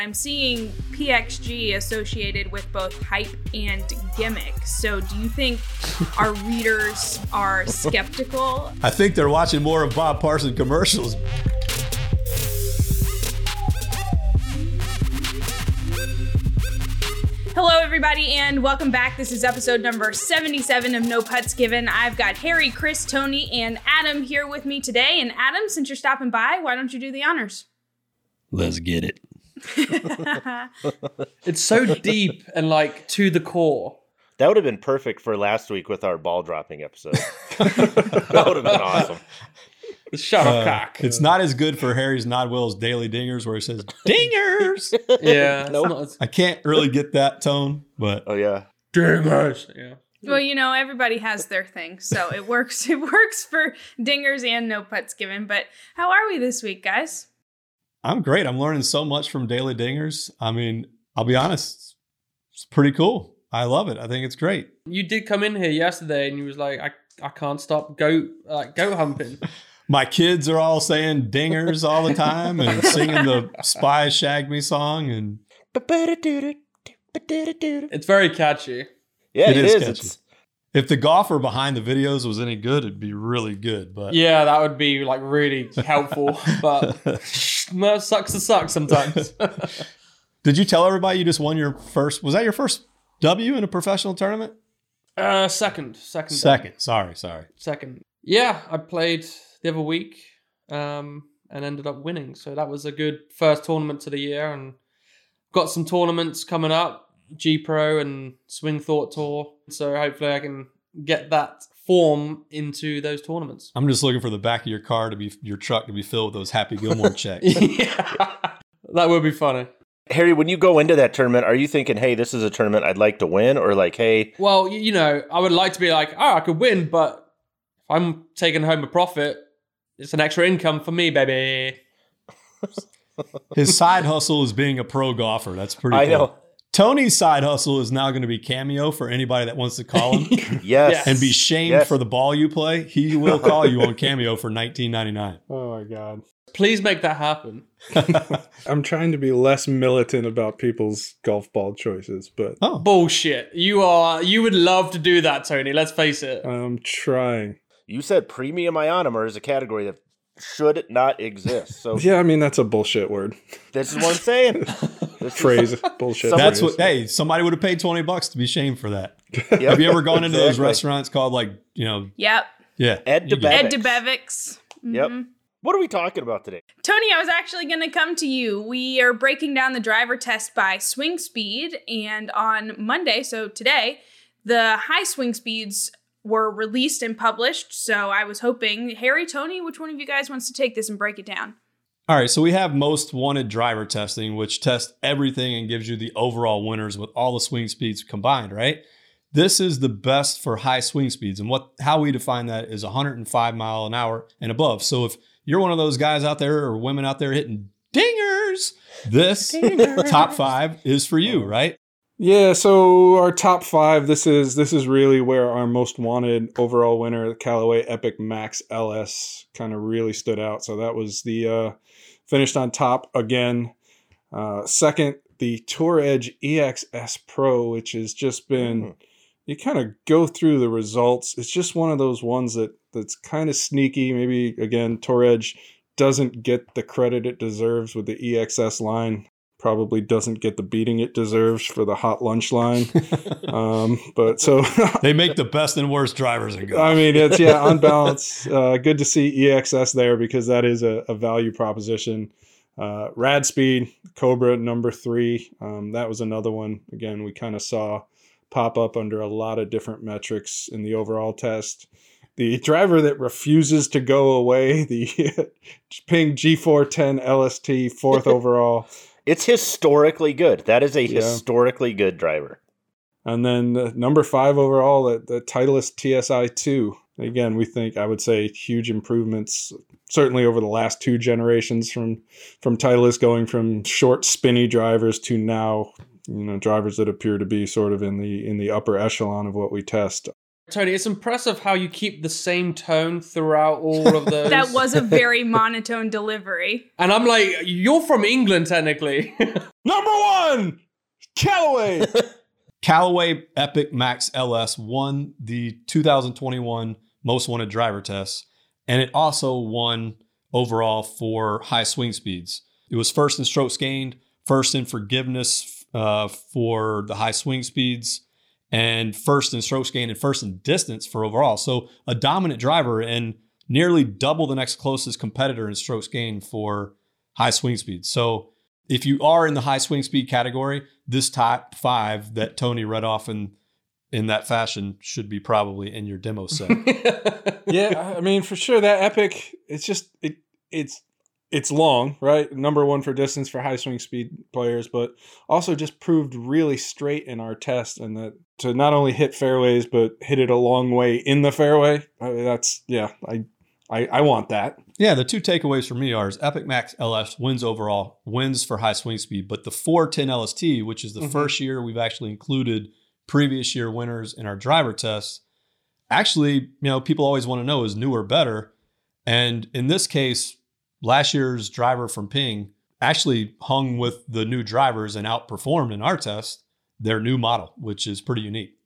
I'm seeing PXG associated with both hype and gimmick. So, do you think our readers are skeptical? I think they're watching more of Bob Parson commercials. Hello, everybody, and welcome back. This is episode number 77 of No Putts Given. I've got Harry, Chris, Tony, and Adam here with me today. And Adam, since you're stopping by, why don't you do the honors? Let's get it. It's so deep and like to the core. That would have been perfect for last week with our ball dropping episode. that would have been awesome. The shuttlecock. Uh, it's not as good for Harry's Nodwell's Daily Dingers where he says dingers. yeah. it's Nope. not I can't really get that tone, but Oh yeah. Dingers. Yeah. well, you know, everybody has their thing, so it works. It works for dingers and no putts given. But how are we this week, guys? I'm great. I'm learning so much from Daily Dingers. I mean, I'll be honest, it's pretty cool. I love it. I think it's great. You did come in here yesterday and you was like, I, I can't stop goat like goat humping. My kids are all saying dingers all the time and singing the Spy Shag Me song. And It's very catchy. Yeah, It it is is. catchy. It's, if the golfer behind the videos was any good, it'd be really good. But Yeah, that would be like really helpful. But no, sucks to suck sometimes. did you tell everybody you just won your first? Was that your first W in a professional tournament? uh, second, second, Second. Sorry, sorry. second. Yeah, I played the other week um, and ended up winning. So that was a good first tournament to the year, and got some tournaments coming up, G Pro and Swing Thought Tour. So hopefully I can get that form into those tournaments. I'm just looking for the back of your car to be your truck to be filled with those Happy Gilmore checks. yeah, that would be funny. Harry, when you go into that tournament, are you thinking, "Hey, this is a tournament I'd like to win," or like, "Hey, Well, you know, I would like to be like, oh, I could win, but if I'm taking home a profit, it's an extra income for me, baby. His side hustle is being a pro golfer. That's pretty. I cool. know, Tony's side hustle is now going to be cameo for anybody that wants to call him yes, Yes. and be shamed Yes. for the ball you play. He will call you on cameo for 19.99. Oh my god. Please make that happen. I'm trying to be less militant about people's golf ball choices, but Oh, Bullshit. You are. You would love to do that, Tony. Let's face it. I'm trying. You said premium ionomer is a category that should not exist. So Yeah, I mean that's a bullshit word. this is what I'm saying. This is- Phrase bullshit. That's what. Hey, somebody would have paid 20 bucks to be shamed for that. Yep. Have you ever gone into those restaurants called like you know? Yep. Yeah, Ed you get Debevic. it. Ed Debevic's. Yep. Mhm. What are we talking about today? Tony, I was actually going to come to you. We are breaking down the driver test by swing speed, and on Monday, so today, the high swing speeds were released and published. So I was hoping, Harry, Tony, which one of you guys wants to take this and break it down? All right, so we have most wanted driver testing, which tests everything and gives you the overall winners with all the swing speeds combined, right? This is the best for high swing speeds, and what how we define that is 105 mile an hour and above. So if you're one of those guys out there or women out there hitting dingers, this top five is for you, right? Yeah, so our top five. This is this is really where our most wanted overall winner, the Callaway Epic Max LS, kind of really stood out. So that was the uh, finished on top again. Uh, second, the Tour Edge EXS Pro, which has just been. Mhm. You kind of go through the results. It's just one of those ones that that's kind of sneaky. Maybe again, Tour Edge doesn't get the credit it deserves with the EXS line probably doesn't get the beating it deserves for the Hot Launch line. Um, but so, They make the best and worst drivers in golf. I mean, it's yeah, on balance, uh, good to see EXS there because that is a, a value proposition. Uh, Rad Speed Cobra number three, um, that was another one. Again, we kind of saw pop up under a lot of different metrics in the overall test. The driver that refuses to go away, the Ping G410 LST, fourth overall. It's historically good. That is a Yeah. historically good driver. And then uh, number five overall, the, the Titleist TSI 2. Again, we think, I would say, huge improvements, certainly over the last two generations from, from Titleist going from short, spinny drivers to now, you know, drivers that appear to be sort of in the in the upper echelon of what we test. Tony, it's impressive how you keep the same tone throughout all of those. That was a very monotone delivery. and I'm like, you're from England, technically. Number one, Callaway. Callaway Epic Max LS won the 2021 Most Wanted Driver Test, and it also won overall for high swing speeds. It was first in strokes gained, first in forgiveness uh, for the high swing speeds, and first in strokes gained and first in distance for overall. So a dominant driver and nearly double the next closest competitor in strokes gained for high swing speed. So if you are in the high swing speed category, this top five that Tony read off in in that fashion should be probably in your demo set. yeah, I mean for sure that epic. It's just it it's it's long, right? Number one for distance for high swing speed players, but also just proved really straight in our test, and that to not only hit fairways but hit it a long way in the fairway. I mean, that's yeah, I, I I want that. yeah, the two takeaways for me are is Epic Max LS wins overall, wins for high swing speed, but the 410 LST, which is the Mhm. first year we've actually included previous year winners in our driver tests, actually, you know, people always want to know is newer better. And in this case, last year's driver from Ping actually hung with the new drivers and outperformed in our test their new model, which is pretty unique.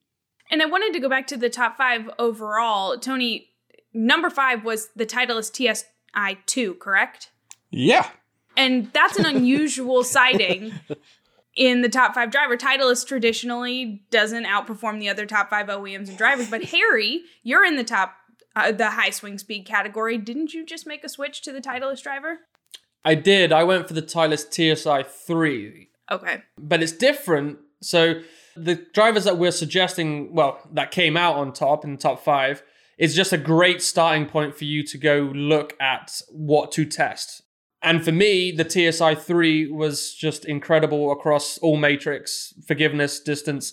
And I wanted to go back to the top five overall. Tony, number five was the Titleist TSI 2, correct? Yeah, And that's an unusual sighting in the top five driver. Titleist traditionally doesn't outperform the other top five OEMs and drivers. But Harry, you're in the top, uh, the high swing speed category. Didn't you just make a switch to the Titleist driver? I did. I went for the Titleist TSI 3, Okay. but it's different. So the drivers that we're suggesting, well, that came out on top in the top five, is just a great starting point for you to go look at what to test. And for me, the TSI 3 was just incredible across all matrix, forgiveness, distance,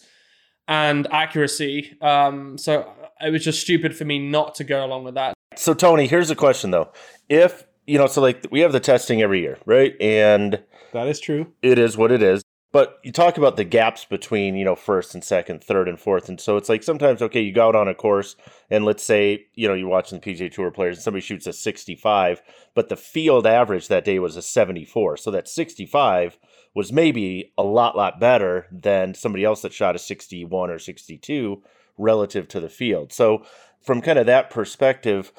and accuracy. Um, so it was just stupid for me not to go along with that. So Tony, here's a question though. If you know, so like we have the testing every year, right? And that is true. it is what it is. But you talk about the gaps between, you know, first and second, third and fourth. And so it's like sometimes, okay, you go out on a course and let's say, you know, you're watching the PGA Tour players and somebody shoots a 65, but the field average that day was a 74. So that 65 was maybe a lot, lot better than somebody else that shot a 61 or 62 relative to the field. So from kind of that perspective,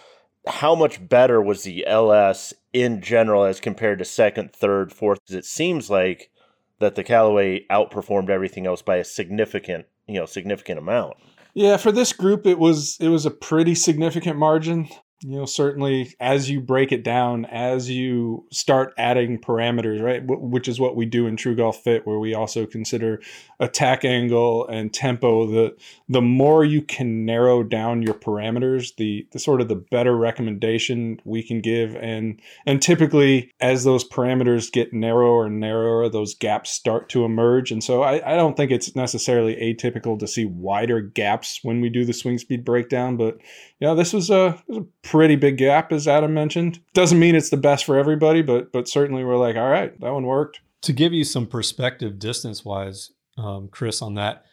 how much better was the LS in general as compared to second, third, fourth? 'Cause it seems like that the Callaway outperformed everything else by a significant, you know, significant amount. Yeah, for this group, it was it was a pretty significant margin. You know, certainly as you break it down, as you start adding parameters, right, wh- which is what we do in True Golf Fit, where we also consider attack angle and tempo. The the more you can narrow down your parameters, the the sort of the better recommendation we can give. And and typically, as those parameters get narrower and narrower, those gaps start to emerge. And so I, I don't think it's necessarily atypical to see wider gaps when we do the swing speed breakdown. But yeah, this was a, was a pretty big gap, as Adam mentioned. Doesn't mean it's the best for everybody, but but certainly we're like, all right, that one worked. to give you some perspective distance wise, um, Chris, on that,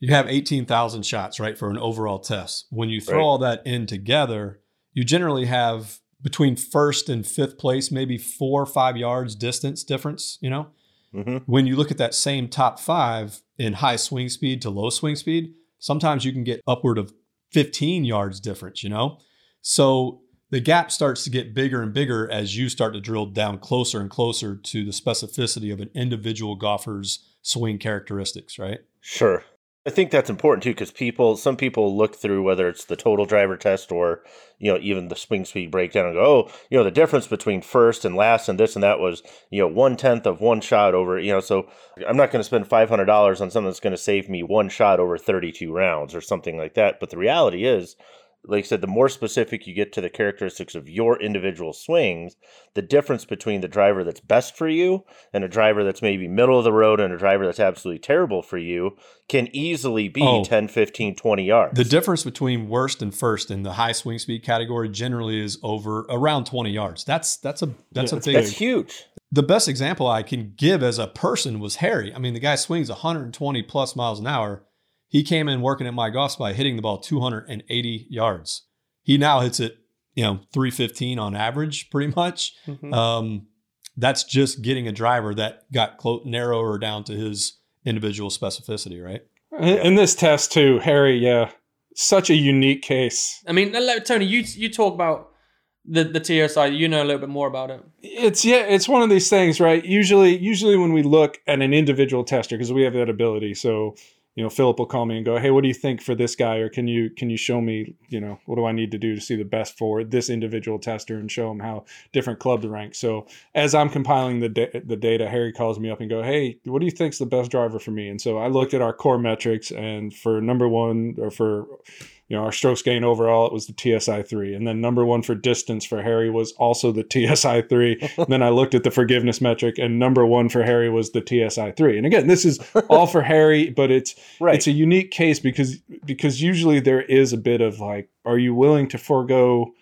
you have 18,000 shots, right, for an overall test. When you throw Right. all that in together, you generally have between first and fifth place, maybe four or five yards distance difference, you know? hmm When you look at that same top five in high swing speed to low swing speed, sometimes you can get upward of 15 yards difference, you know? So the gap starts to get bigger and bigger as you start to drill down closer and closer to the specificity of an individual golfer's swing characteristics, right? Sure. I think that's important too because people, some people look through whether it's the total driver test or you know even the swing speed breakdown and go, oh, you know the difference between first and last and this and that was you know one tenth of one shot over you know so I'm not going to spend five hundred dollars on something that's going to save me one shot over thirty two rounds or something like that. But the reality is, like I said, the more specific you get to the characteristics of your individual swings, the difference between the driver that's best for you and a driver that's maybe middle of the road and a driver that's absolutely terrible for you can easily be Oh. 10, 15, 20 yards. The difference between worst and first in the high swing speed category generally is over around 20 yards. That's that's a that's Yeah, a big that's huge. the best example I can give as a person was Harry. I mean, the guy swings 120 plus miles an hour. He came in working at MyGolfSpy hitting the ball 280 yards. He now hits it, you know, 315 on average, pretty much. Mhm. Um, that's just getting a driver that got clo- narrower down to his individual specificity, right? In in this test too, Harry, yeah, such a unique case. I mean, Tony, you you talk about the the TSI. You know a little bit more about it. It's yeah, it's one of these things, right? Usually, usually when we look at an individual tester, because we have that ability, so you know, Philip will call me and go, "Hey, what do you think for this guy?" Or can you can you show me, you know, what do I need to do to see the best for this individual tester and show him how different clubs rank? So as I'm compiling the da- the data, Harry calls me up and go, "Hey, what do you think's the best driver for me?" And so I looked at our core metrics, and for number one, or for you know our strokes gain overall, it was the TSI three, and then number one for distance for Harry was also the TSI three. And then I looked at the forgiveness metric, and number one for Harry was the TSI three. And again, this is all for Harry, but it's Right. it's a unique case because because usually there is a bit of like, are you willing to forego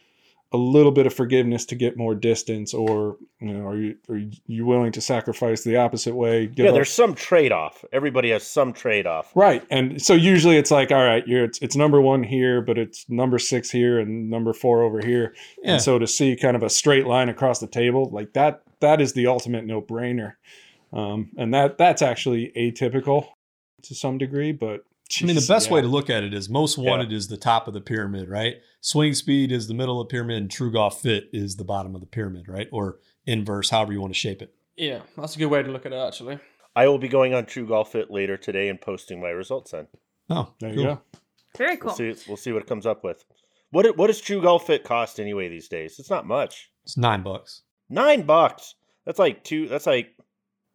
a little bit of forgiveness to get more distance, or you know, are you are you willing to sacrifice the opposite way? yeah, up- there's some trade off. Everybody has some trade off. Right. And so usually it's like, all right, you're it's, it's number one here, but it's number six here and number four over here. Yeah. And so to see kind of a straight line across the table, like that, that is the ultimate no brainer. Um, and that that's actually atypical to some degree, but I mean, the best yeah. way to look at it is most wanted is the top of the pyramid, right? Swing speed is the middle of the pyramid, and true golf fit is the bottom of the pyramid, right? Or inverse, however you want to shape it. Yeah, that's a good way to look at it. Actually, I will be going on True Golf Fit later today and posting my results then. Oh, There you go. Very cool. We'll see. We'll see what it comes up with. What what does True Golf Fit cost anyway these days? It's not much. It's nine bucks. Nine bucks. That's like two. That's like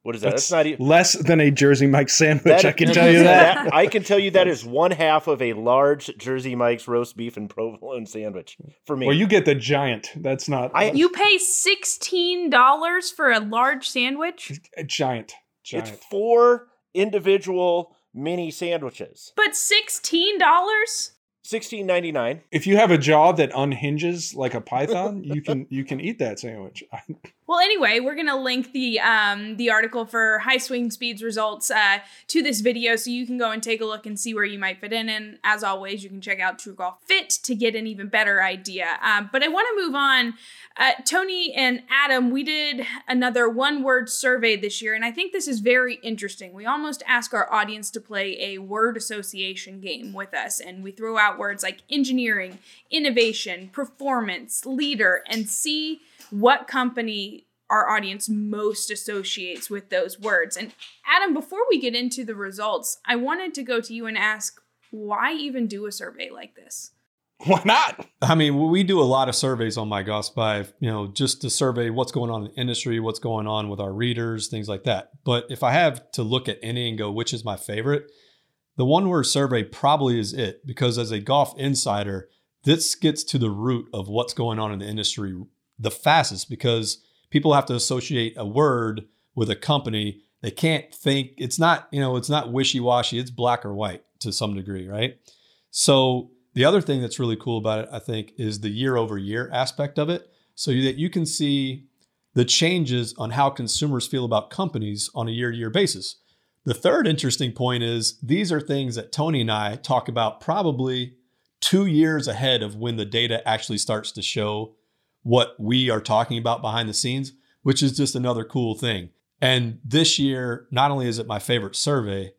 what is that? That's, That's, not even. less than a Jersey Mike sandwich. That- I can tell you that. I can tell you that is one half of a large Jersey Mike's roast beef and provolone sandwich for me. Well, you get the giant. That's not I- You pay sixteen dollars for a large sandwich, a giant. Giant. it's four individual mini sandwiches. but sixteen dollars. Sixteen ninety nine. if you have a jaw that unhinges like a python, you can you can eat that sandwich. Well, anyway, we're gonna link the um, the article for high swing speeds results uh, to this video, so you can go and take a look and see where you might fit in. And as always, you can check out True Golf Fit to get an even better idea. Um, but I want to move on. Uh, Tony and Adam, we did another one word survey this year, and I think this is very interesting. We almost ask our audience to play a word association game with us, and we throw out words like engineering, innovation, performance, leader, and see what company our audience most associates with those words. And Adam, before we get into the results, I wanted to go to you and ask why even do a survey like this? Why not? I mean, we do a lot of surveys on MyGolfSpy, you know, just to survey what's going on in the industry, what's going on with our readers, things like that. But if I have to look at any and go, which is my favorite, the one word survey probably is it because as a golf insider, this gets to the root of what's going on in the industry the fastest because people have to associate a word with a company. They can't think it's not, you know, it's not wishy-washy, it's black or white to some degree, right? So the other thing that's really cool about it, I think, is the year over year aspect of it. So that you can see the changes on how consumers feel about companies on a year to year basis. The third interesting point is these are things that Tony and I talk about probably two years ahead of when the data actually starts to show what we are talking about behind the scenes, which is just another cool thing. And this year, not only is it my favorite survey,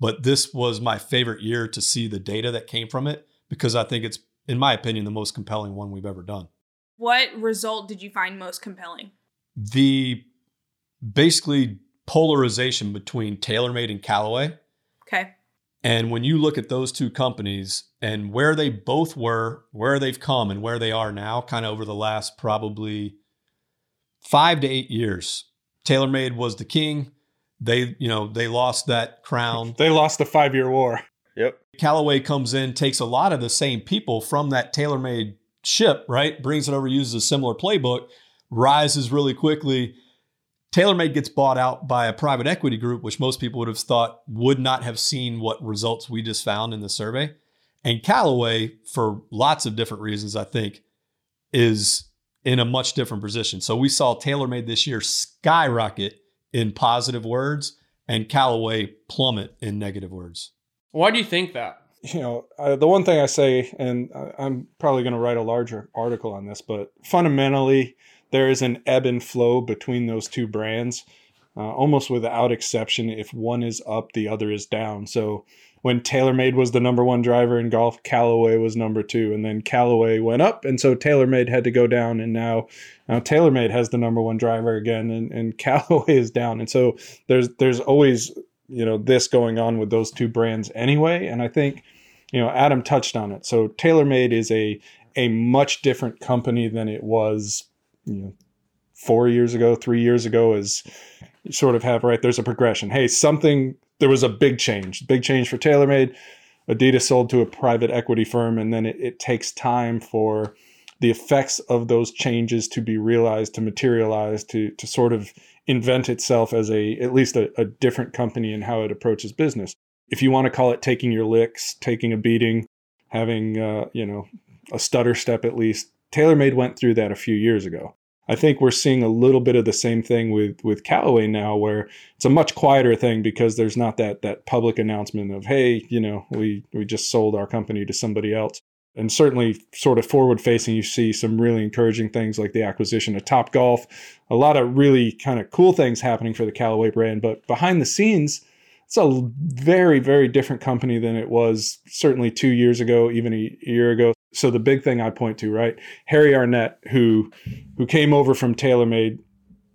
but this was my favorite year to see the data that came from it because I think it's, in my opinion, the most compelling one we've ever done. What result did you find most compelling? The basically polarization between TaylorMade and Callaway. Okay. And when you look at those two companies and where they both were, where they've come and where they are now, kind of over the last probably five to eight years, TaylorMade was the king. They, you know, they lost that crown. They lost the five year war. Yep. Callaway comes in, takes a lot of the same people from that TaylorMade ship, right? Brings it over, uses a similar playbook, rises really quickly. TaylorMade gets bought out by a private equity group, which most people would have thought would not have seen what results we just found in the survey. And Callaway, for lots of different reasons, I think, is in a much different position. So we saw TaylorMade this year skyrocket in positive words and Callaway plummet in negative words. Why do you think that? You know, uh, the one thing I say, and I'm probably going to write a larger article on this, but fundamentally, there is an ebb and flow between those two brands, uh, almost without exception. If one is up, the other is down. So when TaylorMade was the number one driver in golf, Callaway was number two, and then Callaway went up, and so TaylorMade had to go down, and now now TaylorMade has the number one driver again, and, and Callaway is down, and so there's there's always you know this going on with those two brands anyway, and I think you know Adam touched on it. So TaylorMade is a a much different company than it was you know four years ago, three years ago, is sort of have right there's a progression. Hey, something there was a big change, big change for TaylorMade. Adidas sold to a private equity firm, and then it, it takes time for the effects of those changes to be realized, to materialize, to to sort of invent itself as a at least a, a different company in how it approaches business. If you want to call it taking your licks, taking a beating, having uh, you know a stutter step at least, TaylorMade went through that a few years ago. I think we're seeing a little bit of the same thing with with Callaway now, where it's a much quieter thing because there's not that that public announcement of hey, you know, we we just sold our company to somebody else. And certainly, sort of forward facing, you see some really encouraging things like the acquisition of Top Golf, a lot of really kind of cool things happening for the Callaway brand. But behind the scenes, it's a very very different company than it was certainly two years ago even a year ago so the big thing i point to right harry arnett who who came over from taylormade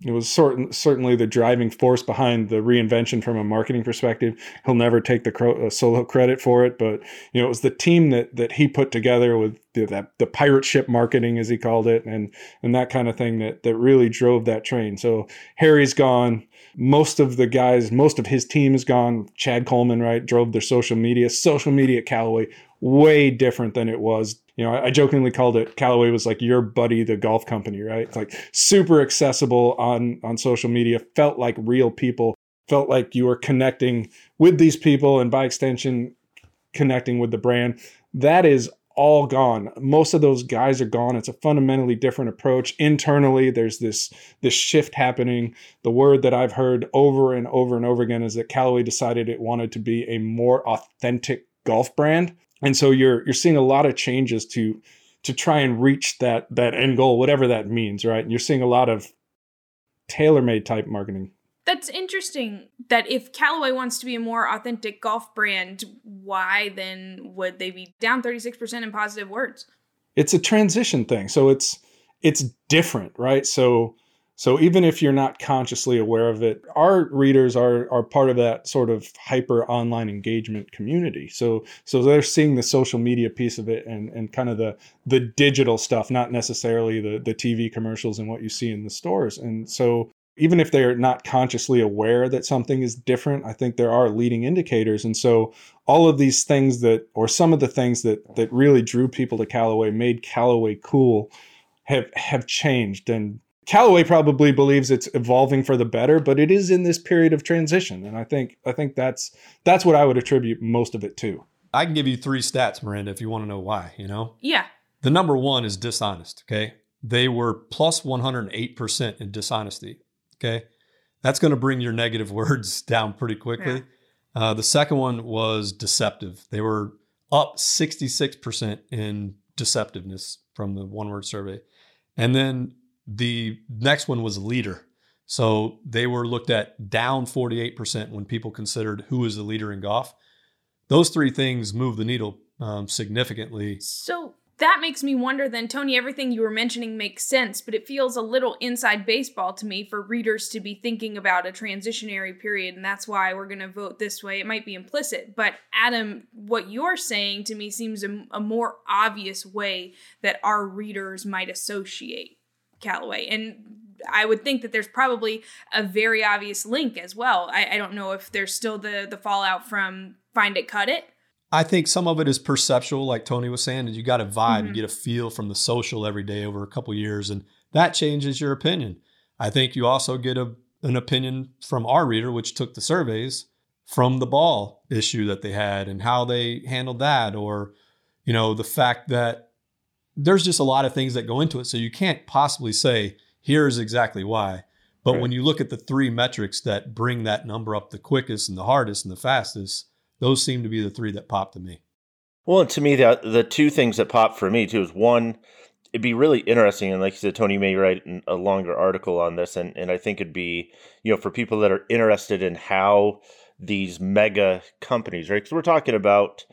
it was sort, certainly the driving force behind the reinvention from a marketing perspective. He'll never take the cro- uh, solo credit for it, but you know it was the team that that he put together with the, that, the pirate ship marketing, as he called it, and and that kind of thing that that really drove that train. So Harry's gone. Most of the guys, most of his team is gone. Chad Coleman, right, drove their social media. Social media at Callaway way different than it was. You know, I, I jokingly called it Callaway was like your buddy, the golf company, right? It's like super accessible on on social media. Felt like real people. Felt like you were connecting with these people, and by extension, connecting with the brand. That is all gone. Most of those guys are gone. It's a fundamentally different approach. Internally, there's this this shift happening. The word that I've heard over and over and over again is that Callaway decided it wanted to be a more authentic golf brand and so you're you're seeing a lot of changes to to try and reach that that end goal whatever that means right and you're seeing a lot of TaylorMade type marketing that's interesting that if Callaway wants to be a more authentic golf brand, why then would they be down 36% in positive words? It's a transition thing. So it's it's different, right? So so even if you're not consciously aware of it, our readers are are part of that sort of hyper online engagement community. So so they're seeing the social media piece of it and and kind of the the digital stuff, not necessarily the the TV commercials and what you see in the stores. And so even if they're not consciously aware that something is different, I think there are leading indicators. And so all of these things that or some of the things that that really drew people to Callaway made Callaway cool have have changed and Callaway probably believes it's evolving for the better, but it is in this period of transition, and I think I think that's that's what I would attribute most of it to. I can give you three stats, Miranda, if you want to know why. You know, yeah. The number one is dishonest. Okay, they were plus one hundred eight percent in dishonesty. Okay, that's going to bring your negative words down pretty quickly. Yeah. Uh, the second one was deceptive. They were up sixty six percent in deceptiveness from the one word survey, and then the next one was leader. So they were looked at down 48% when people considered who is the leader in golf. Those three things move the needle um, significantly. So that makes me wonder then, Tony, everything you were mentioning makes sense, but it feels a little inside baseball to me for readers to be thinking about a transitionary period, and that's why we're going to vote this way. It might be implicit, but Adam, what you're saying to me seems a, a more obvious way that our readers might associate Callaway. And I would think that there's probably a very obvious link as well. I, I don't know if there's still the the fallout from Find It, Cut It. I think some of it is perceptual, like Tony was saying, and you got a vibe, mm-hmm. you get a feel from the social every day over a couple years, and that changes your opinion. I think you also get a, an opinion from our reader, which took the surveys from the ball issue that they had and how they handled that, or you know the fact that there's just a lot of things that go into it. So you can't possibly say, here's exactly why. But right. when you look at the three metrics that bring that number up the quickest and the hardest and the fastest, Those seem to be the three that pop to me. Well, to me, the the two things that pop for me too is one, it'd be really interesting, and like you said, Tony, you may write a longer article on this, and and I think it'd be you know for people that are interested in how these mega companies, right? Because we're talking about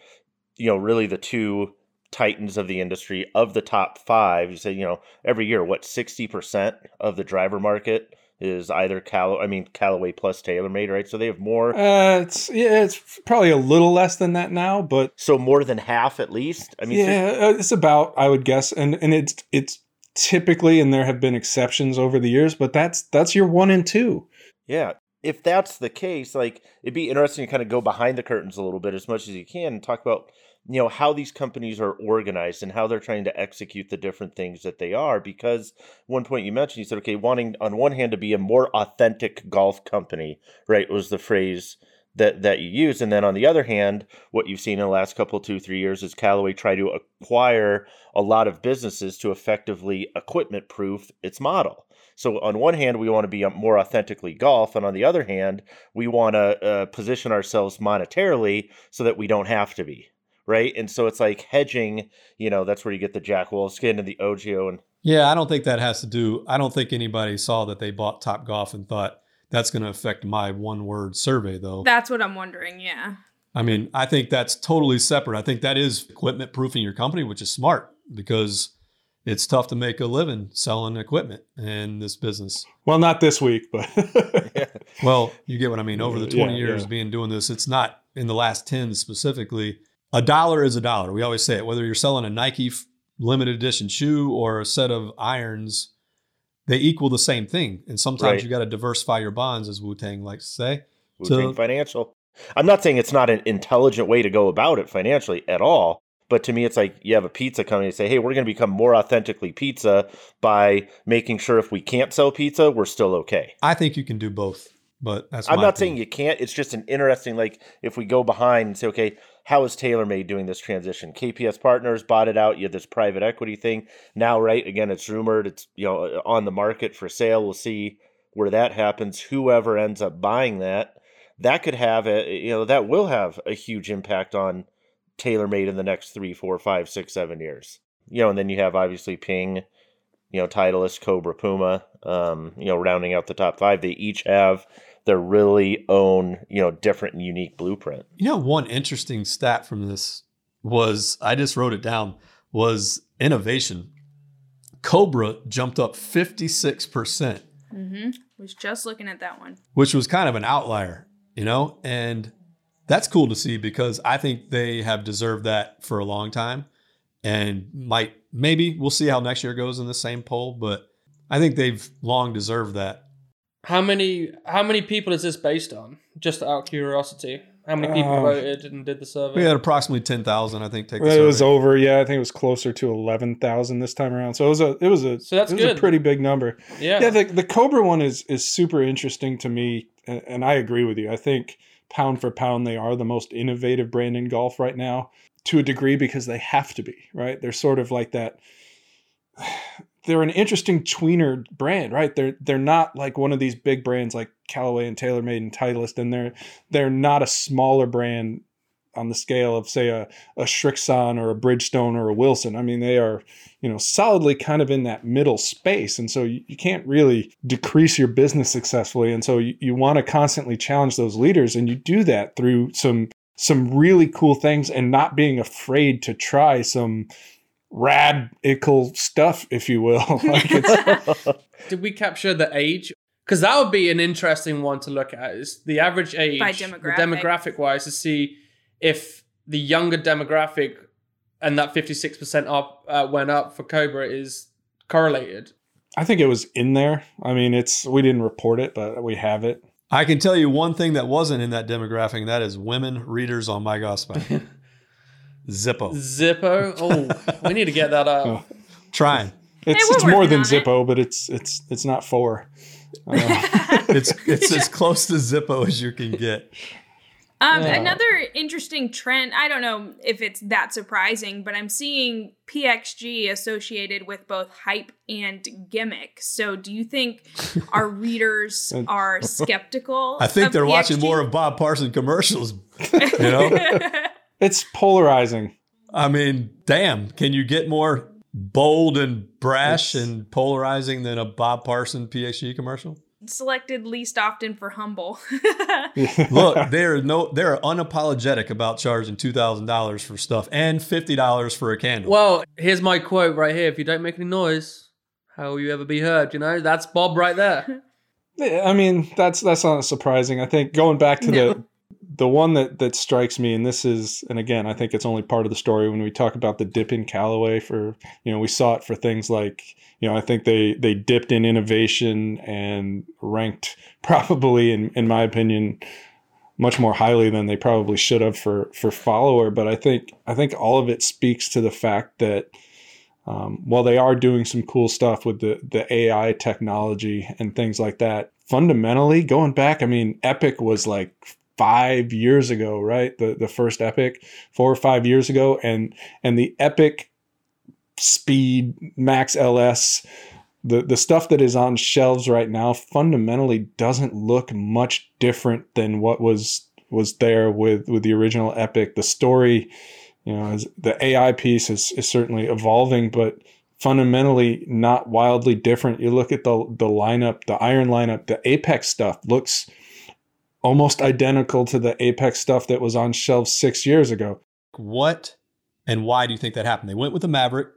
you know really the two titans of the industry of the top five. You say you know every year what sixty percent of the driver market is either Cal I mean Callaway plus TaylorMade, right? So they have more. Uh, it's yeah, it's probably a little less than that now, but so more than half at least. I mean, yeah, so- it's about I would guess, and and it's it's typically, and there have been exceptions over the years, but that's that's your one and two. Yeah, if that's the case, like it'd be interesting to kind of go behind the curtains a little bit as much as you can and talk about you know how these companies are organized and how they're trying to execute the different things that they are because one point you mentioned you said okay wanting on one hand to be a more authentic golf company right was the phrase that that you use and then on the other hand what you've seen in the last couple two three years is callaway try to acquire a lot of businesses to effectively equipment proof its model. So on one hand we want to be more authentically golf and on the other hand we want to uh, position ourselves monetarily so that we don't have to be right? And so it's like hedging, you know, that's where you get the Jack Wolfskin and the OGIO and Yeah, I don't think that has to do I don't think anybody saw that they bought Top Golf and thought that's going to affect my one word survey though. That's what I'm wondering, yeah. I mean, I think that's totally separate. I think that is equipment proofing your company, which is smart because it's tough to make a living selling equipment in this business. Well, not this week, but well, you get what I mean. Over the 20 Yeah, years yeah. being doing this, it's not in the last 10 specifically. A dollar is a dollar. We always say it. Whether you're selling a Nike limited edition shoe or a set of irons, they equal the same thing. And sometimes Right. you got to diversify your bonds, as Wu Tang likes to say. Wu Tang Financial. I'm not saying it's not an intelligent way to go about it financially at all, but to me, it's like you have a pizza company and say, "Hey, we're going to become more authentically pizza by making sure if we can't sell pizza, we're still okay." I think you can do both, but that's I'm not opinion. saying you can't. It's just an interesting, like, if we go behind and say, okay, how is TaylorMade doing this transition? KPS Partners bought it out. You have this private equity thing. Now, right, again, it's rumored it's, you know, on the market for sale. We'll see where that happens. Whoever ends up buying that, that could have a, you know, that will have a huge impact on TaylorMade in the next three, four, five, six, seven years. You know, and then you have obviously Ping, you know, Titleist, Cobra, Puma, um, you know, rounding out the top five. They each have their really own, you know, different and unique blueprint. You know, one interesting stat from this was I just wrote it down was innovation. Cobra jumped up 56%, Mm-hmm. Was just looking at that one. which was kind of an outlier, you know? And that's cool to see because I think they have deserved that for a long time and might maybe we'll see how next year goes in the same poll, but I think they've long deserved that. How many how many people is this based on? Just out of curiosity. How many people Um, voted and did the survey? We had approximately 10,000, I think, take the it was survey. over. Yeah, I think it was closer to eleven thousand this time around. So it was a it was a So that's it was good. a pretty big number. yeah. Yeah, the the Cobra one is is super interesting to me, and, and I agree with you. I think pound for pound they are the most innovative brand in golf right now to a degree because they have to be right. They're sort of like that. They're an interesting tweener brand, right? They're they're not like one of these big brands like Callaway and TaylorMade and Titleist, and they're they're not a smaller brand on the scale of say a a Srixon or a Bridgestone or a Wilson. I mean, they are you know solidly kind of in that middle space, and so you, you can't really decrease your business successfully, and so you, you want to constantly challenge those leaders, and you do that through some some really cool things and not being afraid to try some radical stuff, if you will. like it's, Did we capture the age? Because that would be an interesting one to look at. Is the average age By the demographic. demographic wise to see if the younger demographic and that fifty six percent up uh, went up for Cobra is correlated. I think it was in there. I mean, it's we didn't report it, but we have it. I can tell you one thing that wasn't in that demographic, and that is women readers on MyGolfSpy. Zippo. Zippo. Oh, we need to get that up. Oh. Trying. It's, we're it's more than on it. Zippo, but it's it's it's not four. Uh, It's it's as close to Zippo as you can get. Um, Yeah. Another interesting trend, I don't know if it's that surprising, but I'm seeing PXG associated with both hype and gimmick. So do you think our readers are skeptical? I think of they're watching more of Bob Parson commercials. You know, It's polarizing. I mean, damn, can you get more bold and brash It's- and polarizing than a Bob Parson PXG commercial? Selected least often for humble. Look, they're no, they're unapologetic about charging two thousand dollars for stuff and fifty dollars for a candle. Well, here's my quote right here. If you don't make any noise, how will you ever be heard? You know, that's Bob right there. I mean, that's that's not surprising. I think going back to No. the the one that that strikes me, and this is, and again, I think it's only part of the story when we talk about the dip in Callaway. For you know, we saw it for things like you know, I think they they dipped in innovation and ranked probably, in in my opinion, much more highly than they probably should have for for follower. But I think I think all of it speaks to the fact that um, while they are doing some cool stuff with the the AI technology and things like that, fundamentally going back, I mean, Epic was like five years ago, right? The the first Epic, four or five years ago, and and the Epic Speed Max LS. The, the stuff that is on shelves right now fundamentally doesn't look much different than what was was there with with the original Epic. The story, you know, is, the AI piece is, is certainly evolving, but fundamentally not wildly different. You look at the the lineup, the Iron lineup, the Apex stuff looks almost identical to the Apex stuff that was on shelves six years ago. what and why do you think that happened? They went with the Maverick,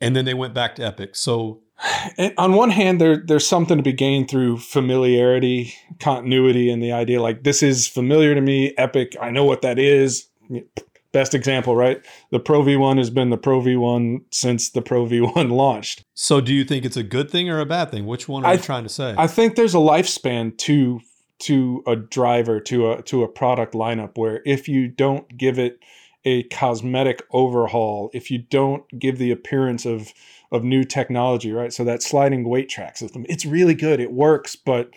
and then they went back to Epic. So And on one hand, there there's something to be gained through familiarity, continuity, and the idea like this is familiar to me. Epic, I know what that is. Best example, right? The Pro V1 has been the Pro V1 since the Pro V1 launched. So do you think it's a good thing or a bad thing? Which one are I you trying to say? I think there's a lifespan to to a driver to a to a product lineup where if you don't give it a cosmetic overhaul, if you don't give the appearance of of new technology, right? So that sliding weight track system, it's really good. It works, but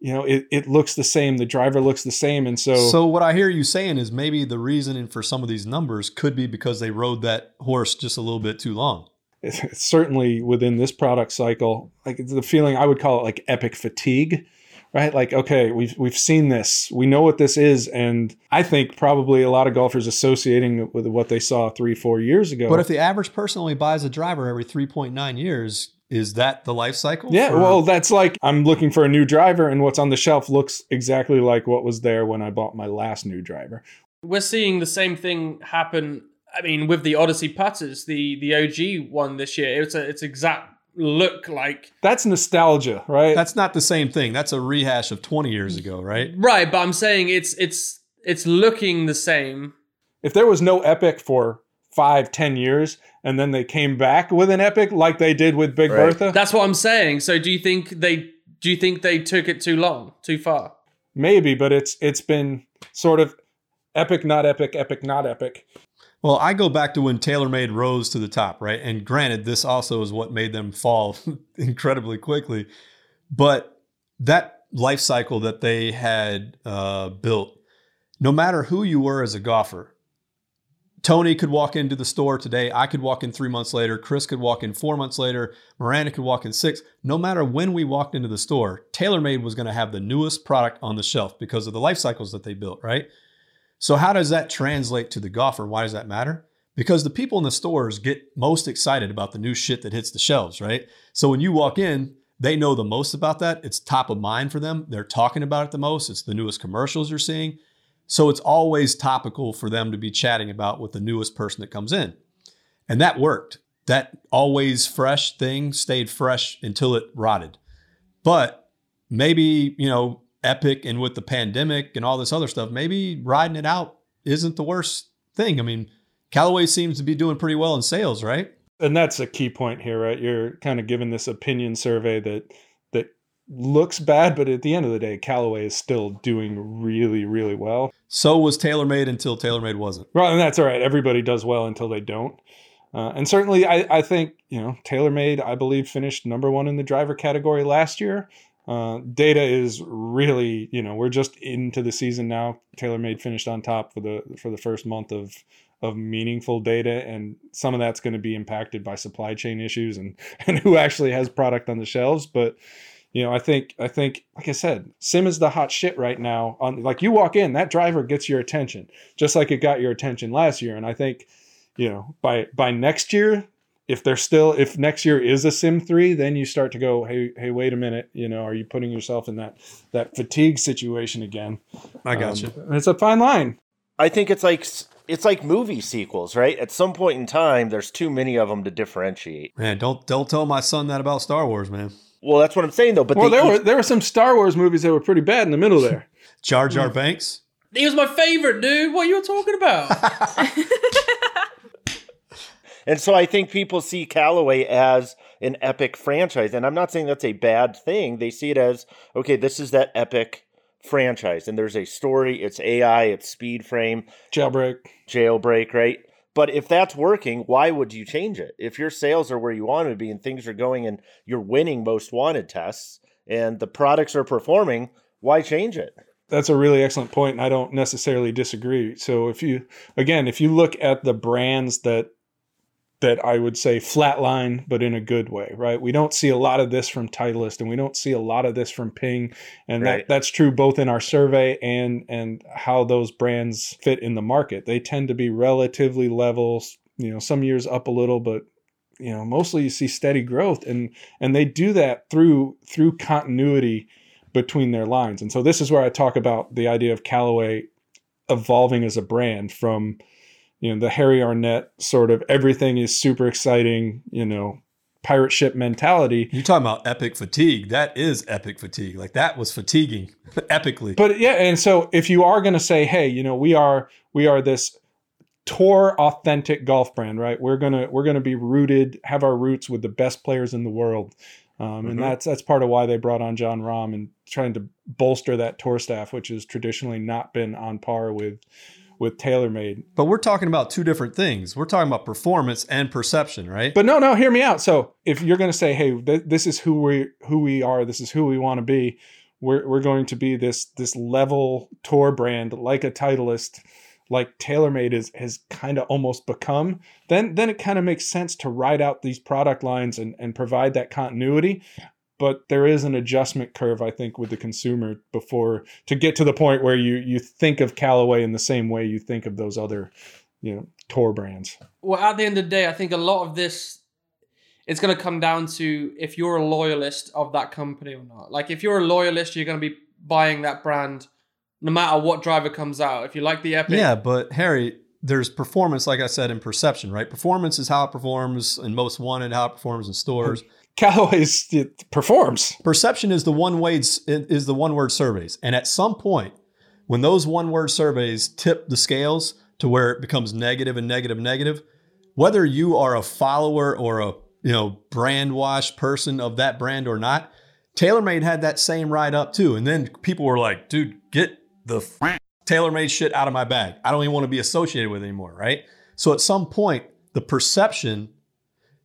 you know, it, it looks the same. The driver looks the same. And so, so what I hear you saying is maybe the reasoning for some of these numbers could be because they rode that horse just a little bit too long. it's certainly within this product cycle, like it's the feeling I would call it like epic fatigue, right? Like, okay, we've we've seen this, we know what this is, and I think probably a lot of golfers associating it with what they saw three, four years ago. But if the average person only buys a driver every 3.9 years, is that the life cycle? yeah, for- well, that's like I'm looking for a new driver, and what's on the shelf looks exactly like what was there when I bought my last new driver. We're seeing the same thing happen. I mean, with the Odyssey putters, the the OG one this year, it's a it's exact look like That's nostalgia, right? that's not the same thing. That's a rehash of 20 years ago, right? right. But I'm saying it's it's it's looking the same. if there was no epic for five, ten years, and then they came back with an epic like they did with Big Right. Bertha, That's what I'm saying. So do you think they do you think they took it too long, too far? maybe, but it's it's been sort of epic, not epic, epic, not epic. Well, I go back to when TaylorMade rose to the top, right? And granted, this also is what made them fall incredibly quickly. But that life cycle that they had uh, built, no matter who you were as a golfer, Tony could walk into the store today. I could walk in three months later. Chris could walk in four months later. Miranda could walk in six. No matter when we walked into the store, TaylorMade was going to have the newest product on the shelf because of the life cycles that they built, right? So, how does that translate to the golfer? Why does that matter? Because the people in the stores get most excited about the new shit that hits the shelves, right? So, when you walk in, they know the most about that. It's top of mind for them. They're talking about it the most. It's the newest commercials you're seeing. So, it's always topical for them to be chatting about with the newest person that comes in. And that worked. That always fresh thing stayed fresh until it rotted. But maybe, you know, Epic and with the pandemic and all this other stuff, maybe riding it out isn't the worst thing. I mean, Callaway seems to be doing pretty well in sales, right? And that's a key point here, right? You're kind of given this opinion survey that that looks bad, but at the end of the day, Callaway is still doing really, really well. So was TaylorMade until TaylorMade wasn't. Right, and that's all right. Everybody does well until they don't. Uh, and certainly, I, I think you know TaylorMade. I believe finished number one in the driver category last year. Uh, data is really, you know, we're just into the season now. TaylorMade finished on top for the for the first month of of meaningful data, and some of that's going to be impacted by supply chain issues and and who actually has product on the shelves. But you know, I think I think like I said, Sim is the hot shit right now. On like you walk in, that driver gets your attention, just like it got your attention last year. And I think, you know, by by next year, if they're still if next year is a sim 3 then you start to go hey hey wait a minute you know are you putting yourself in that that fatigue situation again I got Um, you. it's a fine line I think it's like it's like movie sequels, right? At some point in time, there's too many of them to differentiate. Man, don't don't tell my son that about Star Wars, man. Well, that's what I'm saying though. But well they there were there were some star wars movies that were pretty bad in the middle there Jar Jar Binks. He was my favorite, dude. What are you talking about? And so I think people see Callaway as an epic franchise. And I'm not saying that's a bad thing. They see it as, okay, this is that epic franchise. And there's a story, it's AI, it's speed frame, jailbreak jailbreak, right? But if that's working, why would you change it? If your sales are where you want to be and things are going and you're winning most wanted tests and the products are performing, why change it? that's a really excellent point and i don't necessarily disagree so if you again if you look at the brands that that i would say flatline but in a good way right we don't see a lot of this from titleist and we don't see a lot of this from ping and Right. that that's true both in our survey and and how those brands fit in the market they tend to be relatively level you know some years up a little but you know mostly you see steady growth and and they do that through through continuity between their lines. And so this is where I talk about the idea of Callaway evolving as a brand from you know the Harry Arnett sort of everything is super exciting, you know, pirate ship mentality. You're talking about epic fatigue? That is epic fatigue. Like that was fatiguing, epically. But yeah, and so if you are going to say, "Hey, you know, we are we are this tour authentic golf brand, right? We're going to we're going to be rooted, have our roots with the best players in the world." Um, and Mhm. that's that's part of why they brought on Jon Rahm and trying to bolster that tour staff, which has traditionally not been on par with with TaylorMade. But we're talking about two different things. We're talking about performance and perception, right? But no, no, hear me out. So if you're going to say, "Hey, th- this is who we who we are. This is who we want to be," we're we're going to be this this level tour brand like a Titleist, like TaylorMade is has kind of almost become. Then then it kind of makes sense to ride out these product lines and and provide that continuity. But there is an adjustment curve, I think, with the consumer before to get to the point where you you think of Callaway in the same way you think of those other, you know, tour brands. well, at the end of the day, I think a lot of this it's going to come down to if you're a loyalist of that company or not. Like if you're a loyalist, you're going to be buying that brand no matter what driver comes out. If you like the Epic, Yeah, but Harry, there's performance, like I said, in perception, right? Performance is how it performs in most wanted, how it performs in stores. Callaway's it performs. Perception is the one way is the one word surveys, and at some point, when those one word surveys tip the scales to where it becomes negative and negative, negative, whether you are a follower or a you know brand wash person of that brand or not, TaylorMade had that same ride up too, and then people were like, "Dude, get the f- TaylorMade shit out of my bag. I don't even want to be associated with it anymore." Right? So at some point, the perception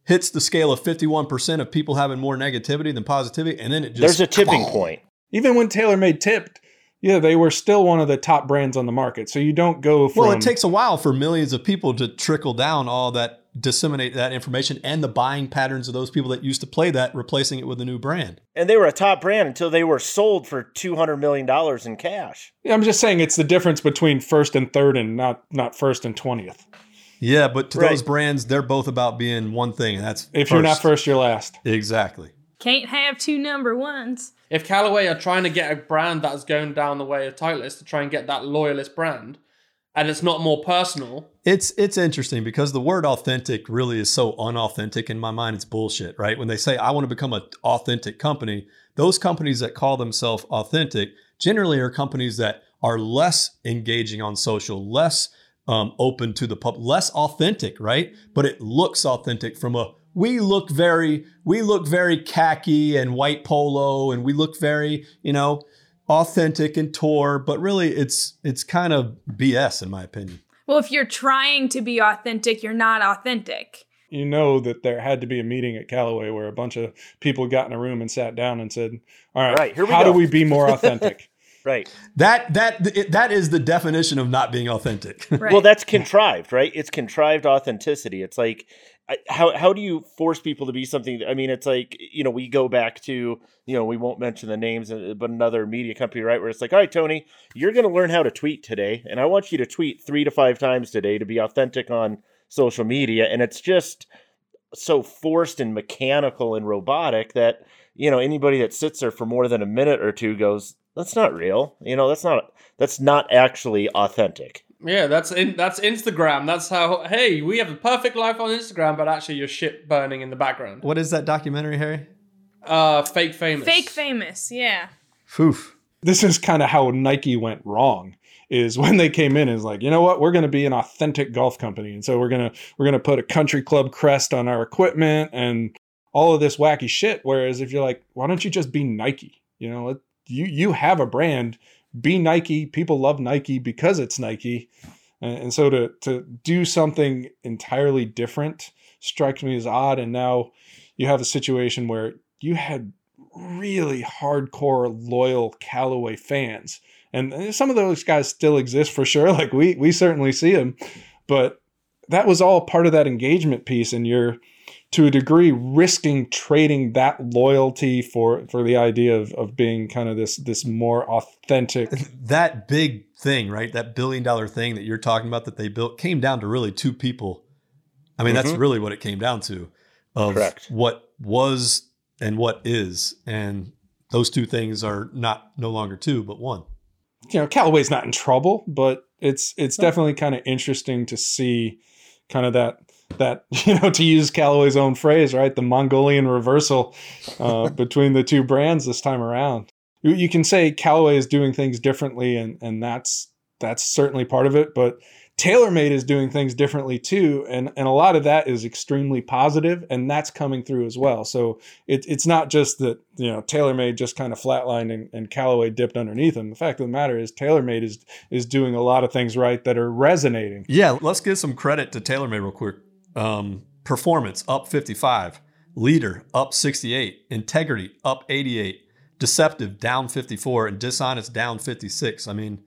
hits the scale of 51% of people having more negativity than positivity and then it just There's a tipping point. Even when TaylorMade tipped, yeah, they were still one of the top brands on the market. So you don't go from well it takes a while for millions of people to trickle down all that disseminate that information and the buying patterns of those people that used to play that replacing it with a new brand And they were a top brand until they were sold for $200 million in cash. I'm just saying it's the difference between first and third and not not first and twentieth. Yeah but to Right. those brands they're both about being one thing and that's If you're not first, you're last. exactly Can't have two number ones. if Callaway are trying to get a brand that's going down the way of Titleist to try and get that loyalist brand, and it's not more personal, It's it's interesting because the word authentic really is so unauthentic in my mind. It's bullshit, right? When they say I want to become an authentic company, those companies that call themselves authentic generally are companies that are less engaging on social, less um, open to the public, less authentic, right? But it looks authentic from a we look very we look very khaki and white polo, and we look very you know authentic and tour, but really it's it's kind of BS in my opinion. Well, if you're trying to be authentic, you're not authentic. You know that there had to be a meeting at Callaway where a bunch of people got in a room and sat down and said, "All right, Right, here we how go." do we be more authentic?" Right. That that that is the definition of not being authentic. Right. Well, that's contrived, right? It's contrived authenticity. It's like how how do you force people to be something? I mean, it's like you know we go back to you know we won't mention the names, uh, but another media company, right? Where it's like, all right, Tony, you're going to learn how to tweet today, and I want you to tweet three to five times today to be authentic on social media, and it's just so forced and mechanical and robotic that you know anybody that sits there for more than a minute or two goes, that's not real. You know, that's not that's not actually authentic. Yeah, that's in that's Instagram. That's how hey, we have a perfect life on Instagram, but actually your shit burning in the background. what is that documentary, Harry? Uh fake famous. Fake famous, yeah. Foof. this is kind of how Nike went wrong is when they came in is like, you know what, we're going to be an authentic golf company. And so we're going to we're going to put a country club crest on our equipment and all of this wacky shit whereas if you're like, why don't you just be Nike? You know, let- you you have a brand, be Nike. People love Nike because it's Nike. And, and so to to do something entirely different strikes me as odd and now you have a situation where you had really hardcore loyal Callaway fans. And some of those guys still exist for sure. Like we we certainly see them, but that was all part of that engagement piece and you're to a degree risking trading that loyalty for for the idea of, of being kind of this this more authentic That big thing, right? That billion dollar thing that you're talking about that they built came down to really two people. I mean, that's Mhm. really what it came down to of Correct. what was and what is. And those two things are not no longer two, but one. you know, Callaway's not in trouble, but it's it's definitely kind of interesting to see kind of that that you know to use Callaway's own phrase, right? The Mongolian reversal uh, between the two brands this time around. You, you can say Callaway is doing things differently, and and that's that's certainly part of it, but TaylorMade is doing things differently too, and and a lot of that is extremely positive, and that's coming through as well. So it, it's not just that you know TaylorMade just kind of flatlined and, and Callaway dipped underneath them. The fact of the matter is TaylorMade is is doing a lot of things right that are resonating. Yeah, let's give some credit to TaylorMade real quick. Um, performance up 55, leader up 68, integrity up 88, deceptive down 54, and dishonest down 56. I mean,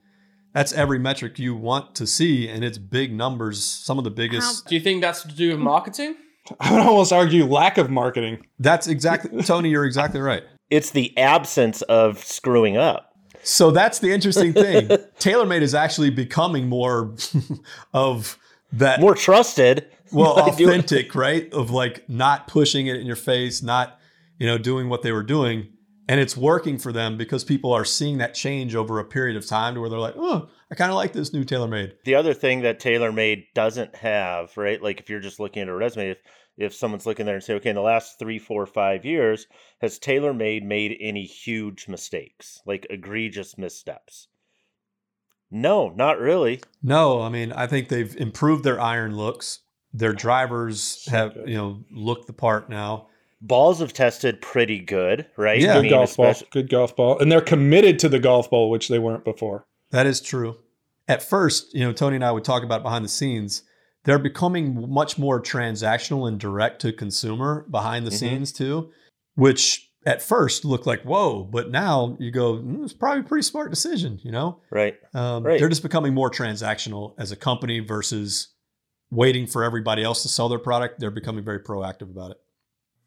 that's every metric you want to see, and it's big numbers. Some of the biggest. Do you think that's to do with marketing? I would almost argue lack of marketing. That's exactly Tony. You're exactly right. It's the absence of screwing up. So that's the interesting thing. TaylorMade is actually becoming more of that More trusted. Well authentic right of like not pushing it in your face not you know doing what they were doing and it's working for them because people are seeing that change over a period of time to where they're like oh i kind of like this new TaylorMade The other thing that TaylorMade doesn't have, right? Like if you're just looking at a resume, if, if someone's looking there and say, okay, in the last three, four, five years, has TaylorMade made any huge mistakes, like egregious missteps? No, not really. no i mean i think they've improved their iron looks their drivers have you know looked the part now Balls have tested pretty good, right? Yeah. I Good mean, golf ball, good golf ball, and they're committed to the golf ball, which they weren't before. That is true. At first, you know, Tony and I would talk about behind the scenes. They're becoming much more transactional and direct to consumer behind the Mhm. scenes too, which at first looked like whoa, but now you go, mm, it's probably a pretty smart decision. You know, Right. um, Right. they're just becoming more transactional as a company versus waiting for everybody else to sell their product. They're becoming very proactive about it.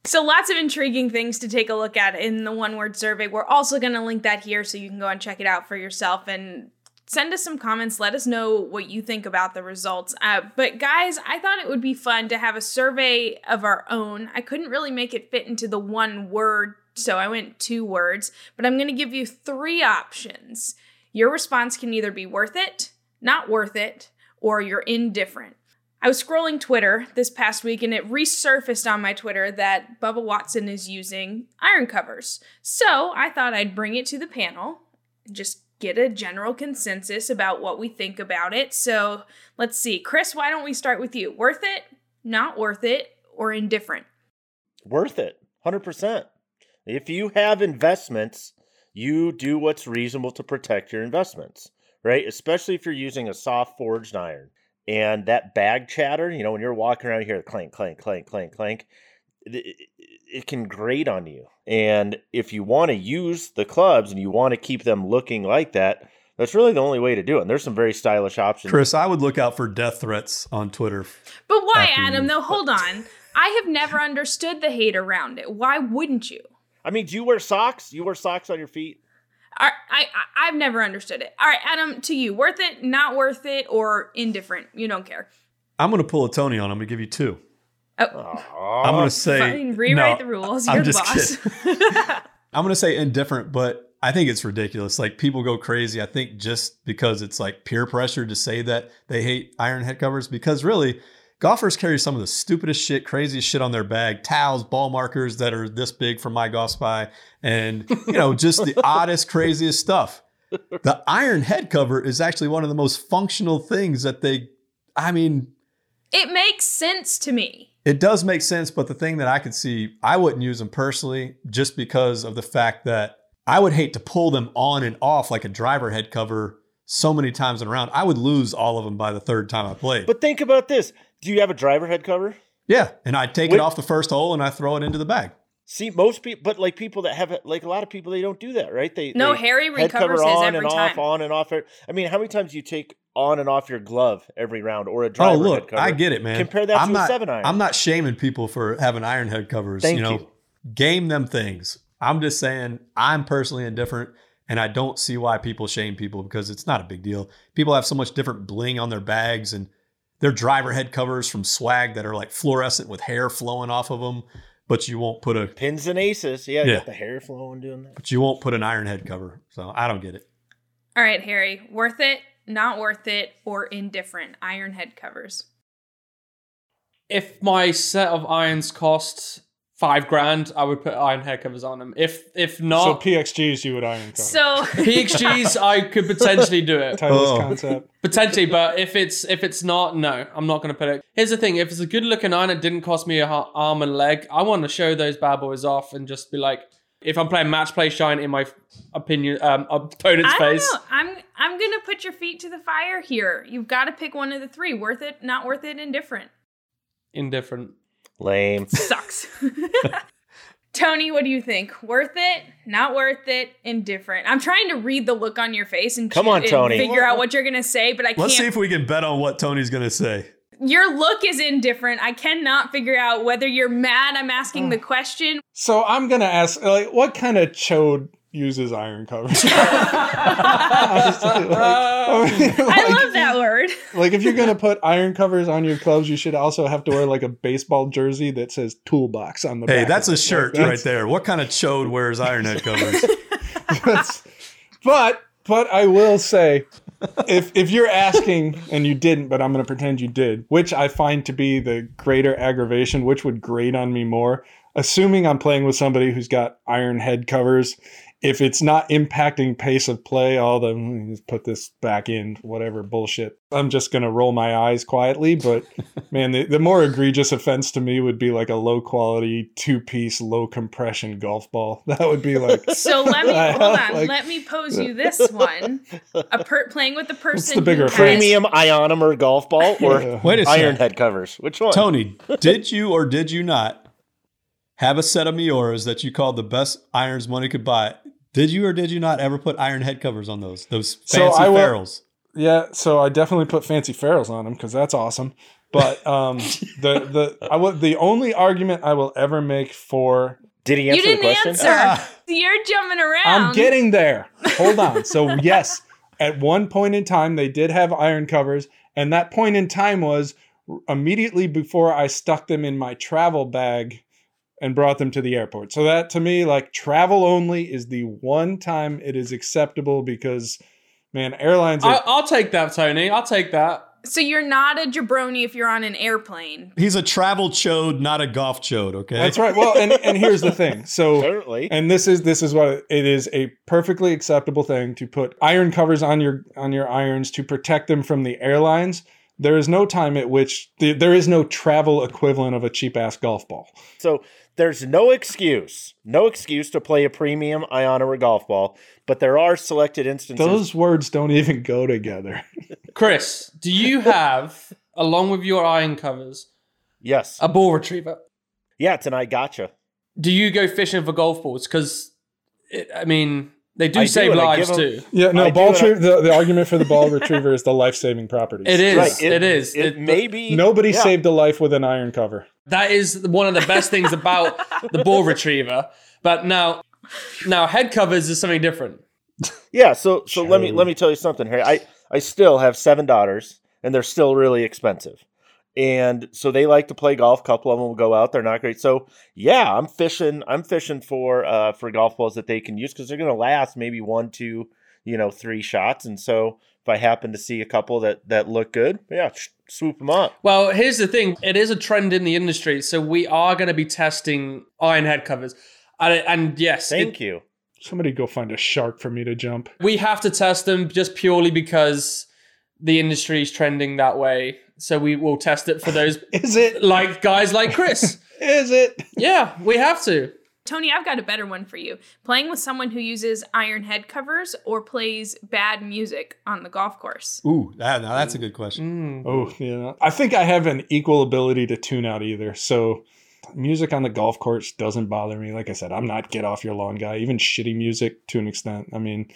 So lots of intriguing things to take a look at in the one word survey. We're also going to link that here so you can go and check it out for yourself and send us some comments. Let us know what you think about the results. Uh, but guys, I thought it would be fun to have a survey of our own. I couldn't really make it fit into the one word, so I went two words. But I'm going to give you three options. Your response can either be worth it, not worth it, or you're indifferent. I was scrolling Twitter this past week and it resurfaced on my Twitter that Bubba Watson is using iron covers. So I thought I'd bring it to the panel, just get a general consensus about what we think about it. So let's see. Chris, why don't we start with you? Worth it, not worth it, or indifferent? worth it 100% if you have investments you do what's reasonable to protect your investments right especially if you're using a soft forged iron and that bag chatter, you know, when you're walking around here, clank, clank, clank, clank, clank, it, it can grate on you. And if you want to use the clubs and you want to keep them looking like that, that's really the only way to do it. And there's some very stylish options. Chris, I would look out for death threats on Twitter. But why, Adam? you- Though, hold on. I have never understood the hate around it. Why wouldn't you? I mean, do you wear socks? You wear socks on your feet? I, I I- I've never understood it. All right, Adam, to you, worth it, not worth it, or indifferent? You don't care. I'm going to pull a Tony on. I'm going to give you two. Oh, Aw. I'm going to say fine, rewrite no, the rules. I'm You're the just boss. I'm going to say indifferent, but I think it's ridiculous. Like people go crazy. I think just because it's like peer pressure to say that they hate iron head covers, because really, golfers carry some of the stupidest shit, craziest shit on their bag towels, ball markers that are this big from MyGolfSpy, and, you know, just the oddest, craziest stuff. The iron head cover is actually one of the most functional things that they, I mean, it makes sense to me. it does make sense, but the thing that I could see, I wouldn't use them personally just because of the fact that I would hate to pull them on and off like a driver head cover so many times in a round. I would lose all of them by the third time I played. But think about this. Do you have a driver head cover? yeah, and I take Wait- it off the first hole and I throw it into the bag. See, most people, but like people that have it, like a lot of people, they don't do that, right? They No, they Harry head recovers cover his on every and time. off, on and off. I mean, how many times do you take on and off your glove every round or a Oh, driver head look, cover? I get it, man. Compare that I'm to not, a seven iron. I'm not shaming people for having iron head covers. Thank you know, you. game them things. I'm just saying I'm personally indifferent and I don't see why people shame people because it's not a big deal. People have so much different bling on their bags and their driver head covers from swag that are like fluorescent with hair flowing off of them, but you won't put a Pins and aces. Yeah, Yeah. got the hair flowing doing that. but you won't put an iron head cover. So I don't get it. All right, Harry, worth it, not worth it, or indifferent? Iron head covers. If my set of irons cost five grand, I would put iron hair covers on them. If if not, So PXGs you would iron cover. So PXGs, I could potentially do it. Titleist Oh. concept. Potentially, but if it's if it's not, no, I'm not going to put it. Here's the thing: if it's a good looking iron, it didn't cost me a ha- arm and leg. I want to show those bad boys off and just be like, if I'm playing match play, shine in my opinion um, opponent's I don't face. know. I'm I'm gonna put your feet to the fire here. You've got to pick one of the three. Worth it, not worth it, indifferent. Indifferent. Lame. Sucks. Tony, what do you think? Worth it? Not worth it? Indifferent. I'm trying to read the look on your face and Come on, and Tony. figure out what you're gonna say, but I can't. Let's see can't. if we can bet on what Tony's going to say. Your look is indifferent. I cannot figure out whether you're mad. I'm asking oh. the question. So I'm gonna ask, like, what kind of chode uses iron covers? Honestly, like, I mean, I love that word. Like, if you're gonna put iron covers on your clubs, you should also have to wear like a baseball jersey that says "toolbox" on the Hey, back. that's a Like, shirt that's- right there. What kind of chode wears iron head covers? but but I will say, if if you're asking and you didn't, but I'm going to pretend you did, which I find to be the greater aggravation, which would grate on me more, assuming I'm playing with somebody who's got iron head covers. If it's not impacting pace of play, all the "Hmm, just put this back in, whatever bullshit. I'm just gonna roll my eyes quietly. But man, the, the more egregious offense to me would be like a low quality two piece low compression golf ball. That would be like So let me hold on. like- let me pose you this one: a per- playing with the person. the bigger who has- Premium ionomer golf ball or Yeah. Wait a iron second. head covers? Which one? Tony, did you or did you not have a set of Miuras that you called the best irons money could buy? Did you or did you not ever put iron head covers on those? Those So fancy I will- ferrules. Yeah, so I definitely put fancy ferrules on them because that's awesome. But um, the the I will, the only argument I will ever make for Did he You answer the didn't question? answer. Ah. You're jumping around. I'm getting there. Hold on. So yes, at one point in time they did have iron covers, and that point in time was immediately before I stuck them in my travel bag and brought them to the airport. So that to me, like travel only, is the one time it is acceptable because, man, airlines I, are. I'll take that, Tony. I'll take that. So you're not a jabroni if you're on an airplane. He's a travel chode, not a golf chode. Okay, that's right. Well, and and here's the thing. So Apparently. and this is this is what it- it is a perfectly acceptable thing to put iron covers on your on your irons to protect them from the airlines there is no time at which the, there is no travel equivalent of a cheap ass golf ball. So there's no excuse, no excuse to play a premium ionomer golf ball, but there are selected instances. Those words don't even go together. Chris, do you have, along with your iron covers, yes. a ball retriever? yeah, it's an I gotcha. Do you go fishing for golf balls? Because, I mean, they do I save and I lives give 'em- too. Yeah, no, I ball and I- the, the argument for the ball retriever is the life saving properties. It is. Right. it is. It, It- may be. Nobody yeah. saved a life with an iron cover. That is one of the best things about the ball retriever. But now, now head covers is something different. Yeah, so so let me let me tell you something, Harry. I I still have seven daughters, and they're still really expensive, and so they like to play golf. A couple of them will go out; they're not great. So yeah, I'm fishing. I'm fishing for uh for golf balls that they can use because they're going to last maybe one, two, you know, three shots. And so if I happen to see a couple that that look good, yeah, sh- swoop them up. Well, here's the thing: it is a trend in the industry, so we are going to be testing iron head covers. And, and yes, Thank it- you. Somebody go find a shark for me to jump. we have to test them just purely because the industry is trending that way. So we will test it for those Is it? like guys like Chris. Is it? yeah, we have to. Tony, I've got a better one for you. Playing with someone who uses iron head covers or plays bad music on the golf course. Ooh, that, now that's a good question. Mm. Oh, yeah. I think I have an equal ability to tune out either. So music on the golf course doesn't bother me. Like I said, I'm not get off your lawn guy. Even shitty music to an extent. I mean,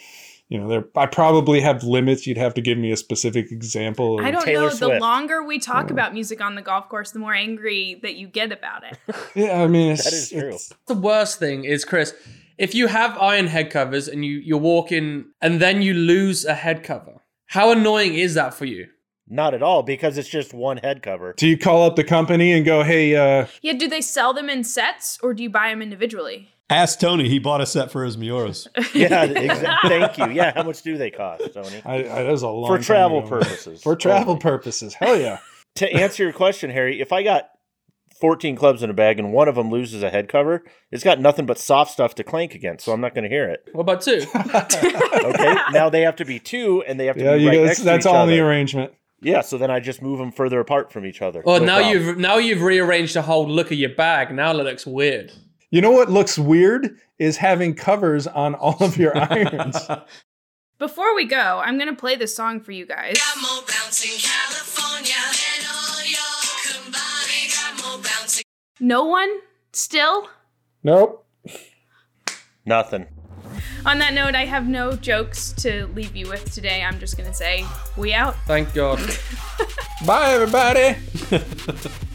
you know, there I probably have limits. You'd have to give me a specific example. Of, I don't Taylor know. The longer we talk about music on the golf course, the more angry that you get about it. Yeah, I mean, it's, That is true. it's- The worst thing is, Chris, if you have iron head covers and you you're walking and then you lose a head cover, how annoying is that for you? Not at all because it's just one head cover. Do you call up the company and go, "Hey, uh, Yeah, do they sell them in sets or do you buy them individually? Ask Tony. He bought a set for his Miuras. Yeah, exa- thank you. Yeah, how much do they cost, Tony? I, I that was a long For time travel ago. purposes. For travel only. purposes, hell yeah. to answer your question, Harry, if I got 14 clubs in a bag and one of them loses a head cover, it's got nothing but soft stuff to clank against, so I'm not going to hear it. What about two? Okay, now they have to be two, and they have to yeah, be right guys, next to that's all in the arrangement. Yeah, so then I just move them further apart from each other. Well, No now problem. you've now you've rearranged the whole look of your bag. Now it looks weird. You know what looks weird is having covers on all of your irons. Before we go, I'm going to play this song for you guys. got more bounce California than all your got more bounce No one still? nope. nothing. On that note, I have no jokes to leave you with today. I'm just going to say, we out. Thank God. Bye, everybody.